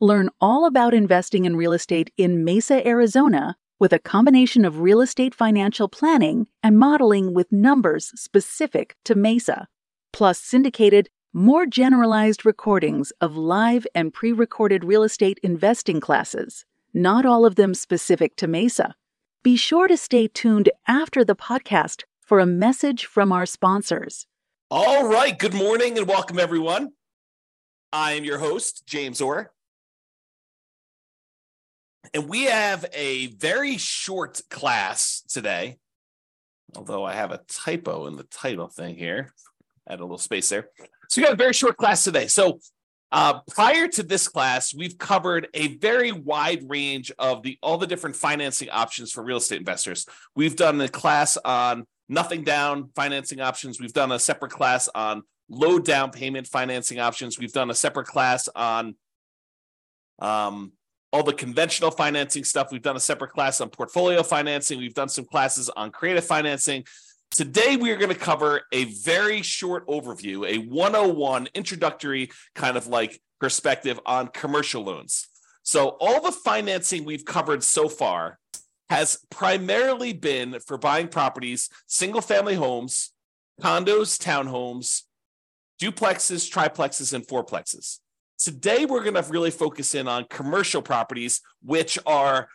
Learn all about investing in real estate in Mesa, Arizona, with a combination of real estate financial planning and modeling with numbers specific to Mesa, plus syndicated, more generalized recordings of live and pre recorded real estate investing classes, not all of them specific to Mesa. Be sure to stay tuned after the podcast for a message from our sponsors. All right. Good morning and welcome, everyone. I am your host, James Orr. And we have a very short class today, although I have a typo in the title thing here. Add a little space there. So we got a very short class today. So uh, prior to this class, we've covered a very wide range of the all the different financing options for real estate investors. We've done a class on nothing down financing options. We've done a separate class on low down payment financing options. We've done a separate class on um, all the conventional financing stuff. We've done a separate class on portfolio financing. We've done some classes on creative financing. Today, we are going to cover a very short overview, a 101 introductory kind of like perspective on commercial loans. So, all the financing we've covered so far has primarily been for buying properties, single family homes, condos, townhomes, duplexes, triplexes, and fourplexes. Today, we're going to really focus in on commercial properties, which are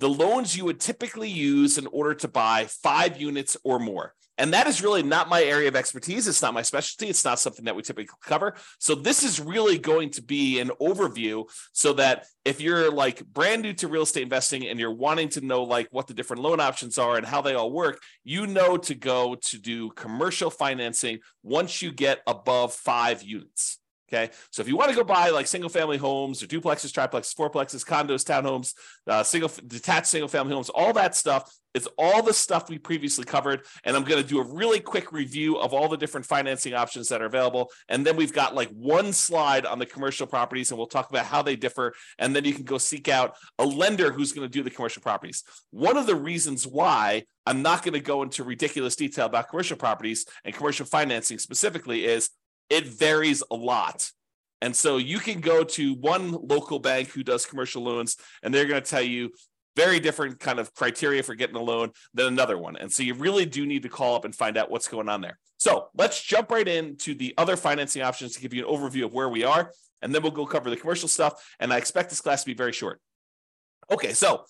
the loans you would typically use in order to buy five units or more. And that is really not my area of expertise. It's not my specialty. It's not something that we typically cover. So this is really going to be an overview so that if you're like brand new to real estate investing and you're wanting to know like what the different loan options are and how they all work, you know to go to do commercial financing once you get above five units. Okay. So if you want to go buy like single family homes or duplexes, triplexes, fourplexes, condos, townhomes, uh, single detached single family homes, all that stuff, it's all the stuff we previously covered. And I'm going to do a really quick review of all the different financing options that are available. And then we've got like one slide on the commercial properties and we'll talk about how they differ. And then you can go seek out a lender who's going to do the commercial properties. One of the reasons why I'm not going to go into ridiculous detail about commercial properties and commercial financing specifically is it varies a lot. And so you can go to one local bank who does commercial loans, and they're going to tell you very different kind of criteria for getting a loan than another one. And so you really do need to call up and find out what's going on there. So let's jump right into the other financing options to give you an overview of where we are. And then we'll go cover the commercial stuff. And I expect this class to be very short. Okay, so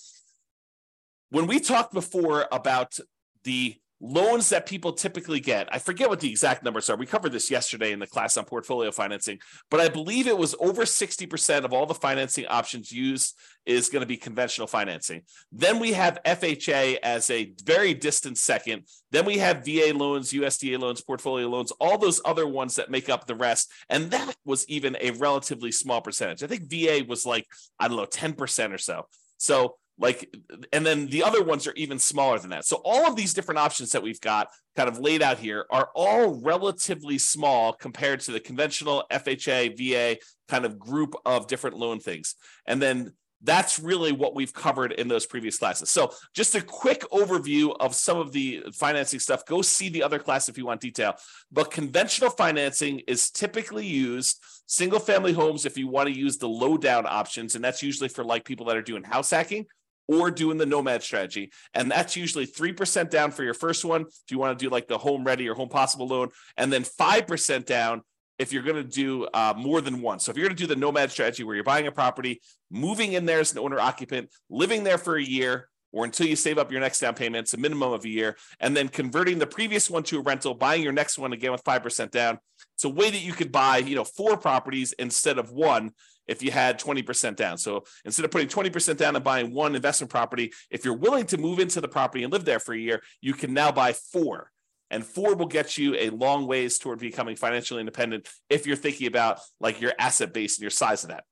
when we talked before about the loans that people typically get. I forget what the exact numbers are. We covered this yesterday in the class on portfolio financing, but I believe it was over 60% of all the financing options used is going to be conventional financing. Then we have FHA as a very distant second. Then we have VA loans, USDA loans, portfolio loans, all those other ones that make up the rest. And that was even a relatively small percentage. I think VA was like, I don't know, 10% or so. So like and then the other ones are even smaller than that so all of these different options that we've got kind of laid out here are all relatively small compared to the conventional fha va kind of group of different loan things and then that's really what we've covered in those previous classes. So, just a quick overview of some of the financing stuff. Go see the other class if you want detail. But conventional financing is typically used single family homes if you want to use the low down options. And that's usually for like people that are doing house hacking or doing the nomad strategy. And that's usually 3% down for your first one if you want to do like the home ready or home possible loan, and then 5% down if you're going to do uh, more than one. So if you're going to do the nomad strategy where you're buying a property, moving in there as an owner occupant, living there for a year, or until you save up your next down payment, it's a minimum of a year, and then converting the previous one to a rental, buying your next one again with 5% down. It's a way that you could buy, you know, four properties instead of one if you had 20% down. So instead of putting 20% down and buying one investment property, if you're willing to move into the property and live there for a year, you can now buy four. And four will get you a long ways toward becoming financially independent if you're thinking about like your asset base and your size of that.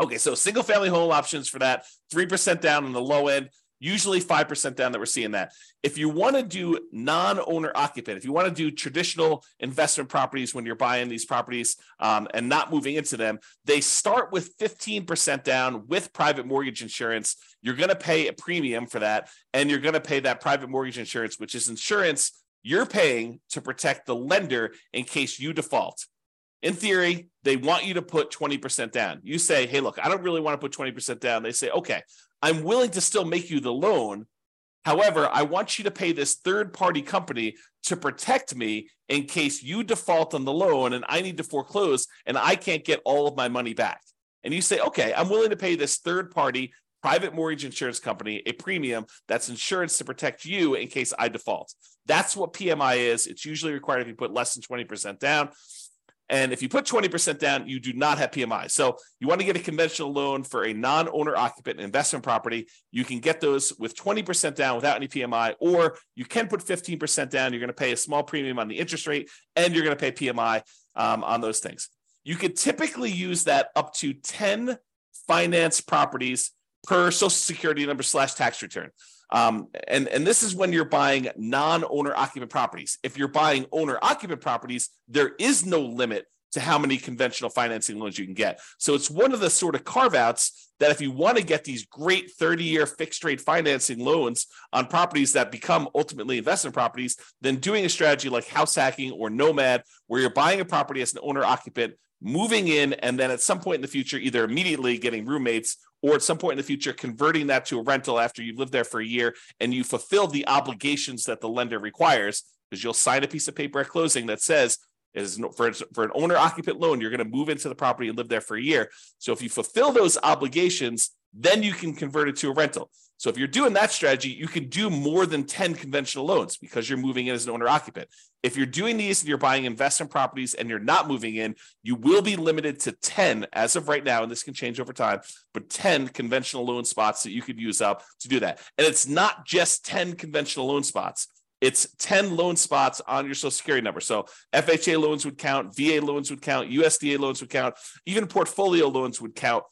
Okay, so single family home options for that, 3% down on the low end, usually 5% down that we're seeing that. If you want to do non owner occupant, if you want to do traditional investment properties when you're buying these properties um, and not moving into them, they start with 15% down with private mortgage insurance. You're going to pay a premium for that, and you're going to pay that private mortgage insurance, which is insurance you're paying to protect the lender in case you default. In theory, they want you to put 20% down. You say, hey, look, I don't really want to put 20% down. They say, okay, I'm willing to still make you the loan. However, I want you to pay this third party company to protect me in case you default on the loan and I need to foreclose and I can't get all of my money back. And you say, okay, I'm willing to pay this third party private mortgage insurance company a premium that's insurance to protect you in case I default. That's what PMI is. It's usually required if you put less than 20% down. And if you put 20% down, you do not have PMI. So you want to get a conventional loan for a non owner occupant investment property. You can get those with 20% down without any PMI, or you can put 15% down. You're going to pay a small premium on the interest rate and you're going to pay PMI um, on those things. You could typically use that up to 10 finance properties per social security number slash tax return. Um, and, and this is when you're buying non-owner occupant properties. If you're buying owner occupant properties, there is no limit to how many conventional financing loans you can get. So it's one of the sort of carve outs that if you want to get these great 30 year fixed rate financing loans on properties that become ultimately investment properties, then doing a strategy like house hacking or nomad, where you're buying a property as an owner occupant, moving in, and then at some point in the future, either immediately getting roommates or at some point in the future converting that to a rental after you've lived there for a year and you fulfill the obligations that the lender requires because you'll sign a piece of paper at closing that says is for, for an owner occupant loan you're going to move into the property and live there for a year. So if you fulfill those obligations then you can convert it to a rental so if you're doing that strategy, you can do more than 10 conventional loans because you're moving in as an owner occupant. If you're doing these and you're buying investment properties and you're not moving in, you will be limited to 10 as of right now, and this can change over time, but 10 conventional loan spots that you could use up to do that. And it's not just 10 conventional loan spots. It's 10 loan spots on your social security number. So FHA loans would count, VA loans would count, USDA loans would count, even portfolio loans would count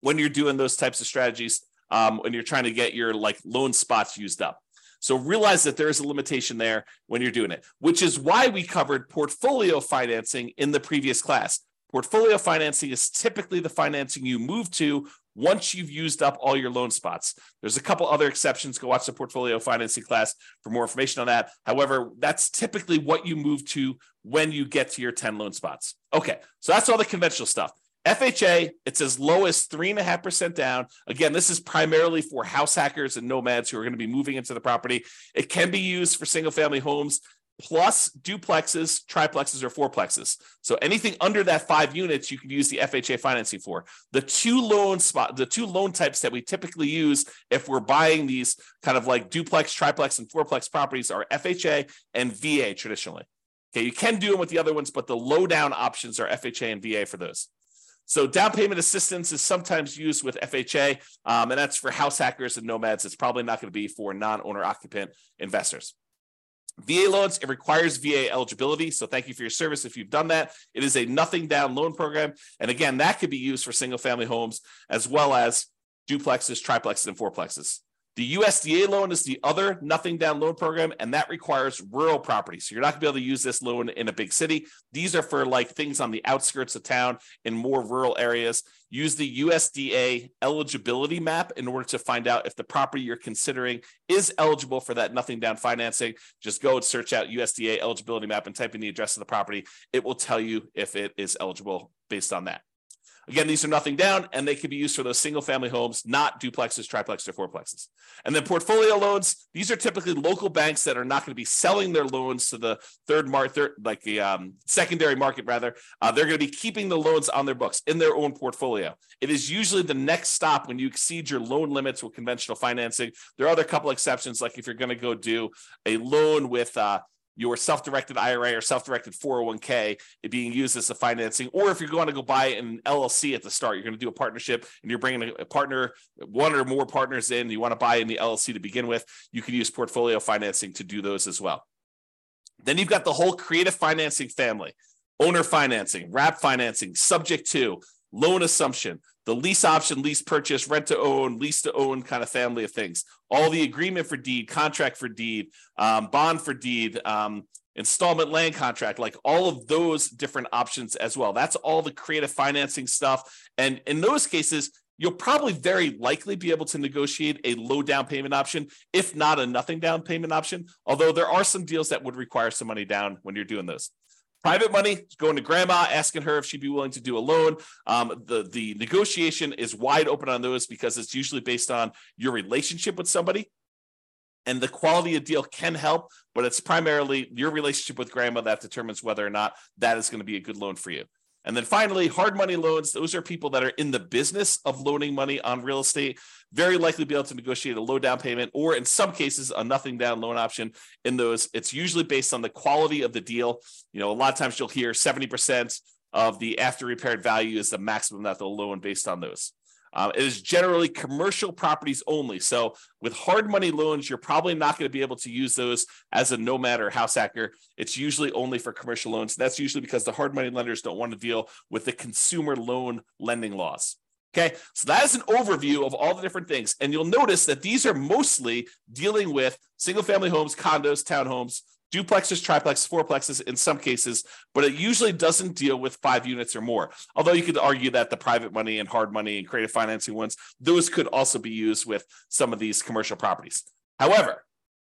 when you're doing those types of strategies um, when you're trying to get your like loan spots used up. So realize that there is a limitation there when you're doing it, which is why we covered portfolio financing in the previous class. Portfolio financing is typically the financing you move to once you've used up all your loan spots. There's a couple other exceptions. Go watch the portfolio financing class for more information on that. However, that's typically what you move to when you get to your 10 loan spots. Okay, so that's all the conventional stuff. FHA, it's as low as 3.5% down. Again, this is primarily for house hackers and nomads who are going to be moving into the property. It can be used for single family homes plus duplexes, triplexes, or fourplexes. So anything under that five units, you can use the FHA financing for. The two loan spot, the two loan types that we typically use if we're buying these kind of like duplex, triplex, and fourplex properties are FHA and VA traditionally. Okay, you can do them with the other ones, but the low down options are FHA and VA for those. So down payment assistance is sometimes used with FHA, um, and that's for house hackers and nomads. It's probably not going to be for non-owner occupant investors. VA loans, it requires VA eligibility. So thank you for your service if you've done that. It is a nothing down loan program. And again, that could be used for single family homes as well as duplexes, triplexes, and fourplexes. The USDA loan is the other nothing down loan program, and that requires rural property. So you're not going to be able to use this loan in a big city. These are for like things on the outskirts of town in more rural areas. Use the USDA eligibility map in order to find out if the property you're considering is eligible for that nothing down financing. Just go and search out USDA eligibility map and type in the address of the property. It will tell you if it is eligible based on that. Again, these are nothing down and they can be used for those single family homes, not duplexes, triplexes, or fourplexes. And then portfolio loans, these are typically local banks that are not going to be selling their loans to the third market, like the um, secondary market rather. Uh, they're going to be keeping the loans on their books in their own portfolio. It is usually the next stop when you exceed your loan limits with conventional financing. There are other couple exceptions, like if you're going to go do a loan with uh, your self-directed IRA or self-directed 401k being used as a financing, or if you're going to go buy an LLC at the start, you're going to do a partnership and you're bringing a partner, one or more partners in, you want to buy in the LLC to begin with, you can use portfolio financing to do those as well. Then you've got the whole creative financing family, owner financing, wrap financing, subject to, loan assumption. The lease option, lease purchase, rent to own, lease to own kind of family of things. All the agreement for deed, contract for deed, um, bond for deed, um, installment land contract, like all of those different options as well. That's all the creative financing stuff. And in those cases, you'll probably very likely be able to negotiate a low down payment option, if not a nothing down payment option. Although there are some deals that would require some money down when you're doing those. Private money, going to grandma, asking her if she'd be willing to do a loan. Um, the, the negotiation is wide open on those because it's usually based on your relationship with somebody. And the quality of deal can help, but it's primarily your relationship with grandma that determines whether or not that is going to be a good loan for you. And then finally, hard money loans. Those are people that are in the business of loaning money on real estate, very likely be able to negotiate a low down payment, or in some cases, a nothing down loan option. In those, it's usually based on the quality of the deal. You know, a lot of times you'll hear 70% of the after repaired value is the maximum that they'll loan based on those. Uh, it is generally commercial properties only. So with hard money loans, you're probably not going to be able to use those as a nomad or house hacker. It's usually only for commercial loans. That's usually because the hard money lenders don't want to deal with the consumer loan lending laws. Okay, so that is an overview of all the different things. And you'll notice that these are mostly dealing with single family homes, condos, townhomes, duplexes, triplexes, fourplexes in some cases, but it usually doesn't deal with five units or more. Although you could argue that the private money and hard money and creative financing ones, those could also be used with some of these commercial properties. However,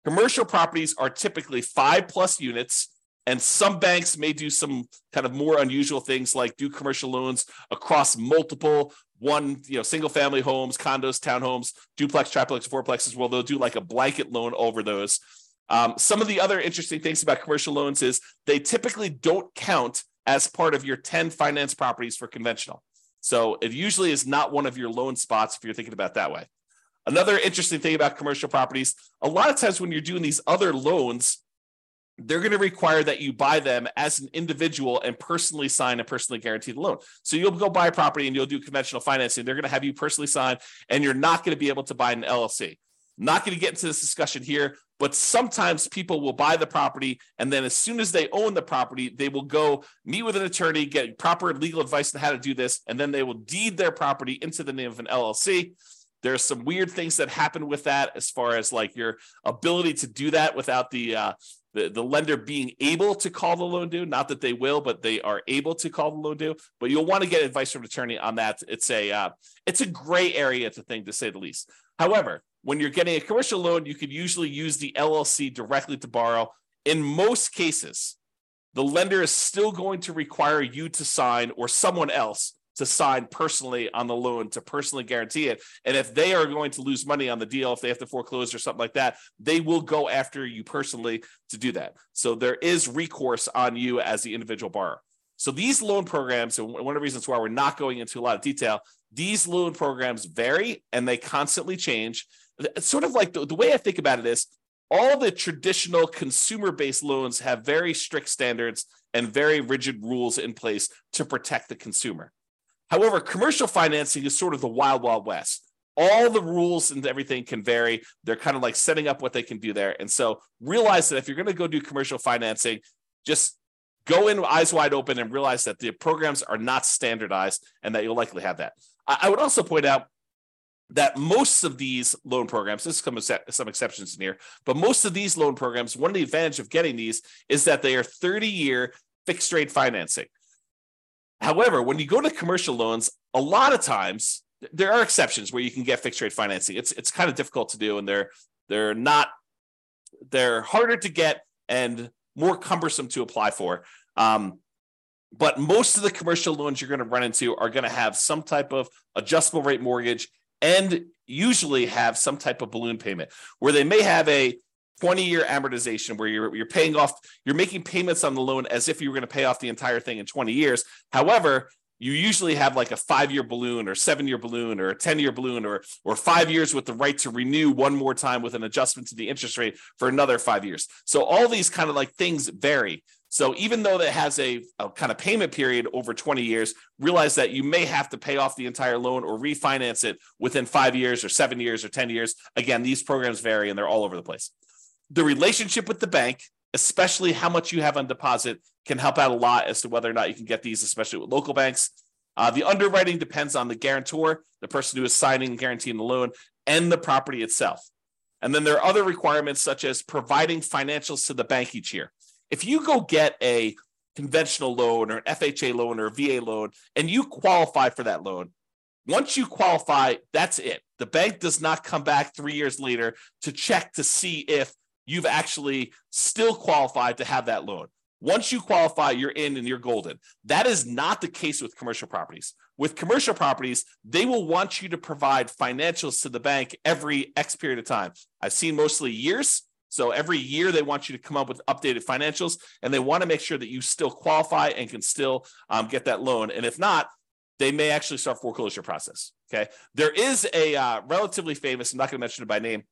commercial properties are typically five plus units. And some banks may do some kind of more unusual things like do commercial loans across multiple one, you know, single family homes, condos, townhomes, duplex, triplex, fourplexes. Well, they'll do like a blanket loan over those. Um, some of the other interesting things about commercial loans is they typically don't count as part of your 10 finance properties for conventional. So it usually is not one of your loan spots if you're thinking about that way. Another interesting thing about commercial properties, a lot of times when you're doing these other loans, they're going to require that you buy them as an individual and personally sign a personally guaranteed loan. So you'll go buy a property and you'll do conventional financing. They're going to have you personally sign, and you're not going to be able to buy an LLC. Not going to get into this discussion here, but sometimes people will buy the property and then as soon as they own the property, they will go meet with an attorney, get proper legal advice on how to do this, and then they will deed their property into the name of an LLC. There's some weird things that happen with that as far as like your ability to do that without the uh, the, the lender being able to call the loan due. Not that they will, but they are able to call the loan due. But you'll want to get advice from an attorney on that. It's a uh, it's a gray area to thing to say the least. However, when you're getting a commercial loan, you could usually use the LLC directly to borrow. In most cases, the lender is still going to require you to sign or someone else to sign personally on the loan to personally guarantee it. And if they are going to lose money on the deal, if they have to foreclose or something like that, they will go after you personally to do that. So there is recourse on you as the individual borrower. So these loan programs, and one of the reasons why we're not going into a lot of detail, these loan programs vary and they constantly change sort of like the, the way I think about it is all the traditional consumer based loans have very strict standards and very rigid rules in place to protect the consumer. However, commercial financing is sort of the wild, wild west. All the rules and everything can vary. They're kind of like setting up what they can do there. And so realize that if you're going to go do commercial financing, just go in eyes wide open and realize that the programs are not standardized and that you'll likely have that. I would also point out that most of these loan programs, there's some, some exceptions in here, but most of these loan programs, one of the advantage of getting these is that they are 30 year fixed rate financing. However, when you go to commercial loans, a lot of times there are exceptions where you can get fixed rate financing. It's it's kind of difficult to do, and they're they're not they're harder to get and more cumbersome to apply for. Um, but most of the commercial loans you're going to run into are going to have some type of adjustable rate mortgage and usually have some type of balloon payment where they may have a 20 year amortization where you're you're paying off you're making payments on the loan as if you were going to pay off the entire thing in 20 years. However you usually have like a five year balloon or seven year balloon or a 10 year balloon or or five years with the right to renew one more time with an adjustment to the interest rate for another five years. So all these kind of like things vary so even though that has a, a, kind of payment period over 20 years, realize that you may have to pay off the entire loan or refinance it within five years or seven years or 10 years. Again, these programs vary and they're all over the place. The relationship with the bank, especially how much you have on deposit, can help out a lot as to whether or not you can get these, especially with local banks. Uh, the underwriting depends on the guarantor, the person who is signing and guaranteeing the loan, and the property itself. And then there are other requirements such as providing financials to the bank each year. If you go get a conventional loan or an FHA loan or a VA loan and you qualify for that loan, once you qualify, that's it. The bank does not come back three years later to check to see if you've actually still qualified to have that loan. Once you qualify, you're in and you're golden. That is not the case with commercial properties. With commercial properties, they will want you to provide financials to the bank every X period of time. I've seen mostly years. So every year they want you to come up with updated financials and they want to make sure that you still qualify and can still um, get that loan. And if not, they may actually start foreclosure process. Okay. There is a uh, relatively famous, I'm not going to mention it by name,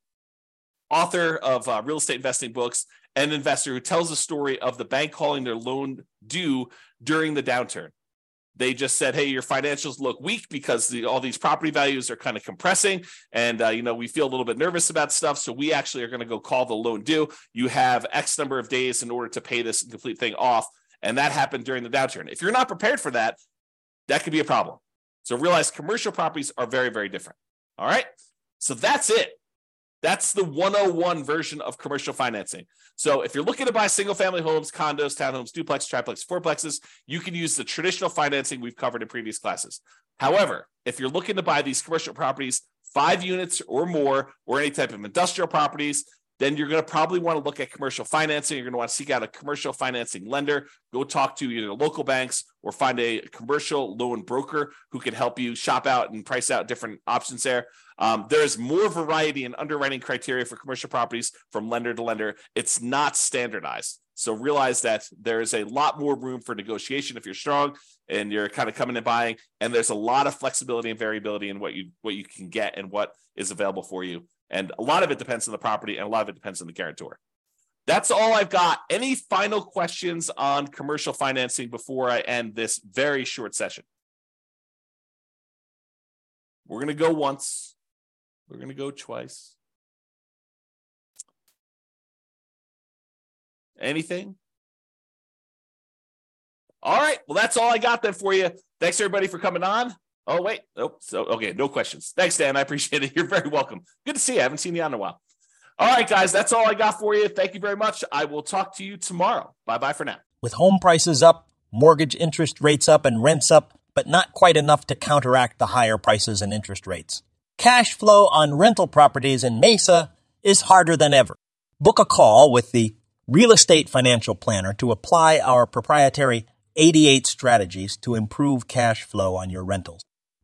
author of uh, real estate investing books and investor who tells the story of the bank calling their loan due during the downturn. They just said, "Hey, your financials look weak because the, all these property values are kind of compressing, and uh, you know we feel a little bit nervous about stuff. So we actually are going to go call the loan due. You have X number of days in order to pay this complete thing off." And that happened during the downturn. If you're not prepared for that, that could be a problem. So realize commercial properties are very, very different. All right. So that's it. That's the 101 version of commercial financing. So if you're looking to buy single family homes, condos, townhomes, duplex, triplex, fourplexes, you can use the traditional financing we've covered in previous classes. However, if you're looking to buy these commercial properties, five units or more, or any type of industrial properties, then you're going to probably want to look at commercial financing. You're going to want to seek out a commercial financing lender. Go talk to either local banks or find a commercial loan broker who can help you shop out and price out different options there. Um, there's more variety in underwriting criteria for commercial properties from lender to lender. It's not standardized. So realize that there is a lot more room for negotiation if you're strong and you're kind of coming and buying. And there's a lot of flexibility and variability in what you what you can get and what is available for you and a lot of it depends on the property and a lot of it depends on the guarantor. That's all I've got. Any final questions on commercial financing before I end this very short session? We're going to go once. We're going to go twice. Anything? All right. Well, that's all I got then for you. Thanks everybody for coming on. Oh, wait. Oh, so okay, no questions. Thanks, Dan. I appreciate it. You're very welcome. Good to see you. I haven't seen you in a while. All right, guys, that's all I got for you. Thank you very much. I will talk to you tomorrow. Bye bye for now. With home prices up, mortgage interest rates up, and rents up, but not quite enough to counteract the higher prices and interest rates. Cash flow on rental properties in Mesa is harder than ever. Book a call with the Real Estate Financial Planner to apply our proprietary 88 strategies to improve cash flow on your rentals.